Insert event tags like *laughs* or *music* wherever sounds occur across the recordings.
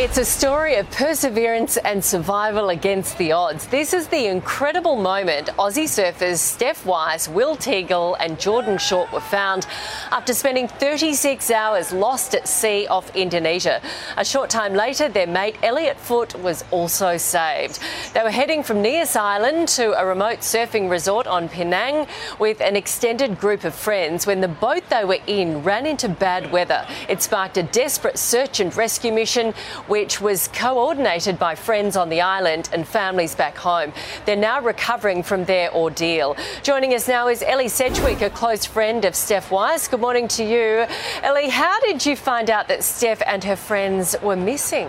It's a story of perseverance and survival against the odds. This is the incredible moment Aussie surfers Steph Weiss, Will Teagle, and Jordan Short were found after spending 36 hours lost at sea off Indonesia. A short time later, their mate Elliot Foote was also saved. They were heading from Nias Island to a remote surfing resort on Pinang with an extended group of friends when the boat they were in ran into bad weather. It sparked a desperate search and rescue mission which was coordinated by friends on the island and families back home. They're now recovering from their ordeal. Joining us now is Ellie Sedgwick, a close friend of Steph Weiss. Good morning to you. Ellie, how did you find out that Steph and her friends were missing?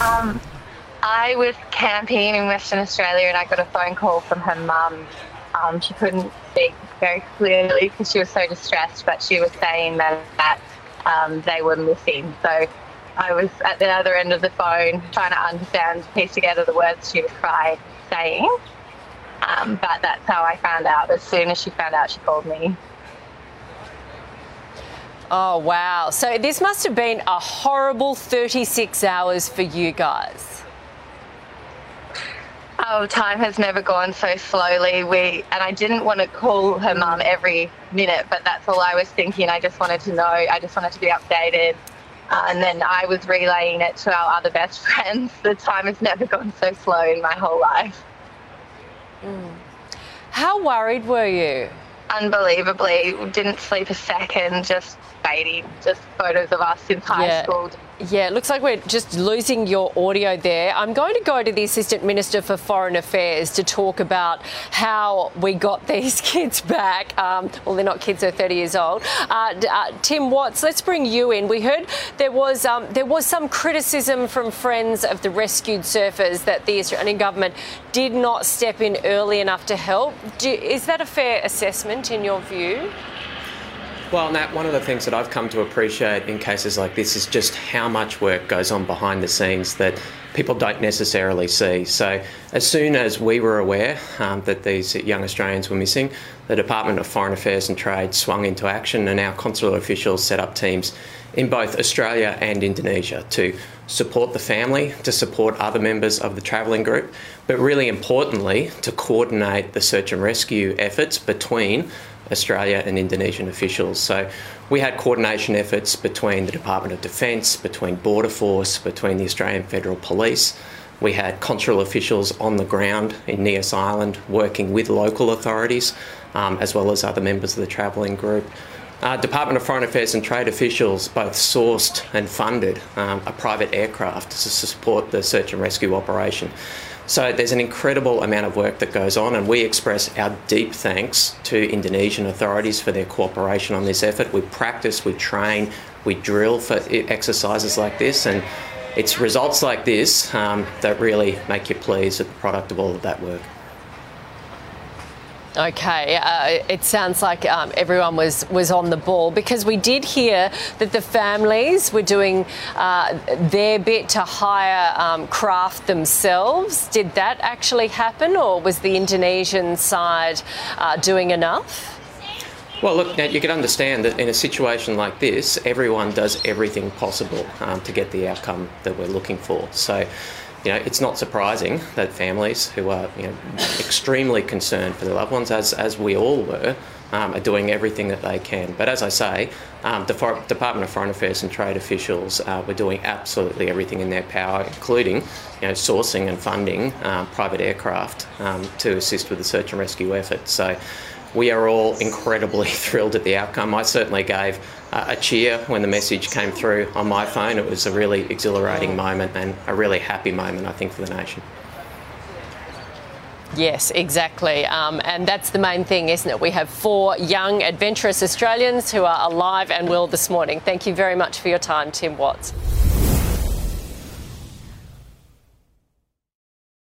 Um, I was camping in Western Australia and I got a phone call from her mum. Um, she couldn't speak very clearly because she was so distressed, but she was saying that, that um, they were missing. So I was at the other end of the phone trying to understand, piece together the words she was crying, saying. Um, but that's how I found out. As soon as she found out, she called me. Oh, wow. So this must have been a horrible 36 hours for you guys. Oh, time has never gone so slowly. We and I didn't want to call her mum every minute, but that's all I was thinking. I just wanted to know. I just wanted to be updated. Uh, and then I was relaying it to our other best *laughs* friends. The time has never gone so slow in my whole life. Mm. How worried were you? Unbelievably, didn't sleep a second. Just waiting, just photos of us since high yeah. school yeah, it looks like we're just losing your audio there. I'm going to go to the Assistant Minister for Foreign Affairs to talk about how we got *laughs* these kids back. Um, well, they're not kids; they're 30 years old. Uh, uh, Tim Watts, let's bring you in. We heard there was um, there was some criticism from friends of the rescued surfers that the Australian government did not step in early enough to help. Do, is that a fair assessment in your view? Well, Nat, one of the things that I've come to appreciate in cases like this is just how much work goes on behind the scenes that people don't necessarily see. So, as soon as we were aware um, that these young Australians were missing, the Department of Foreign Affairs and Trade swung into action, and our consular officials set up teams in both Australia and Indonesia to support the family, to support other members of the travelling group, but really importantly, to coordinate the search and rescue efforts between Australia and Indonesian officials. So we had coordination efforts between the Department of Defence, between Border Force, between the Australian Federal Police. We had consular officials on the ground in Nias Island working with local authorities, um, as well as other members of the travelling group. Uh, Department of Foreign Affairs and Trade officials both sourced and funded um, a private aircraft to support the search and rescue operation. So there's an incredible amount of work that goes on, and we express our deep thanks to Indonesian authorities for their cooperation on this effort. We practice, we train, we drill for exercises like this, and it's results like this um, that really make you pleased at the product of all of that work. Okay, uh, it sounds like um, everyone was, was on the ball because we did hear that the families were doing uh, their bit to hire um, craft themselves. Did that actually happen, or was the Indonesian side uh, doing enough? Well, look, now you can understand that in a situation like this, everyone does everything possible um, to get the outcome that we're looking for. So, you know, it's not surprising that families who are you know, extremely concerned for their loved ones, as, as we all were, um, are doing everything that they can. But as I say, um, the For- Department of Foreign Affairs and Trade officials uh, were doing absolutely everything in their power, including you know, sourcing and funding um, private aircraft um, to assist with the search and rescue effort. So we are all incredibly *laughs* thrilled at the outcome. I certainly gave uh, a cheer when the message came through on my phone. It was a really exhilarating moment and a really happy moment, I think, for the nation. Yes, exactly. Um, and that's the main thing, isn't it? We have four young, adventurous Australians who are alive and well this morning. Thank you very much for your time, Tim Watts.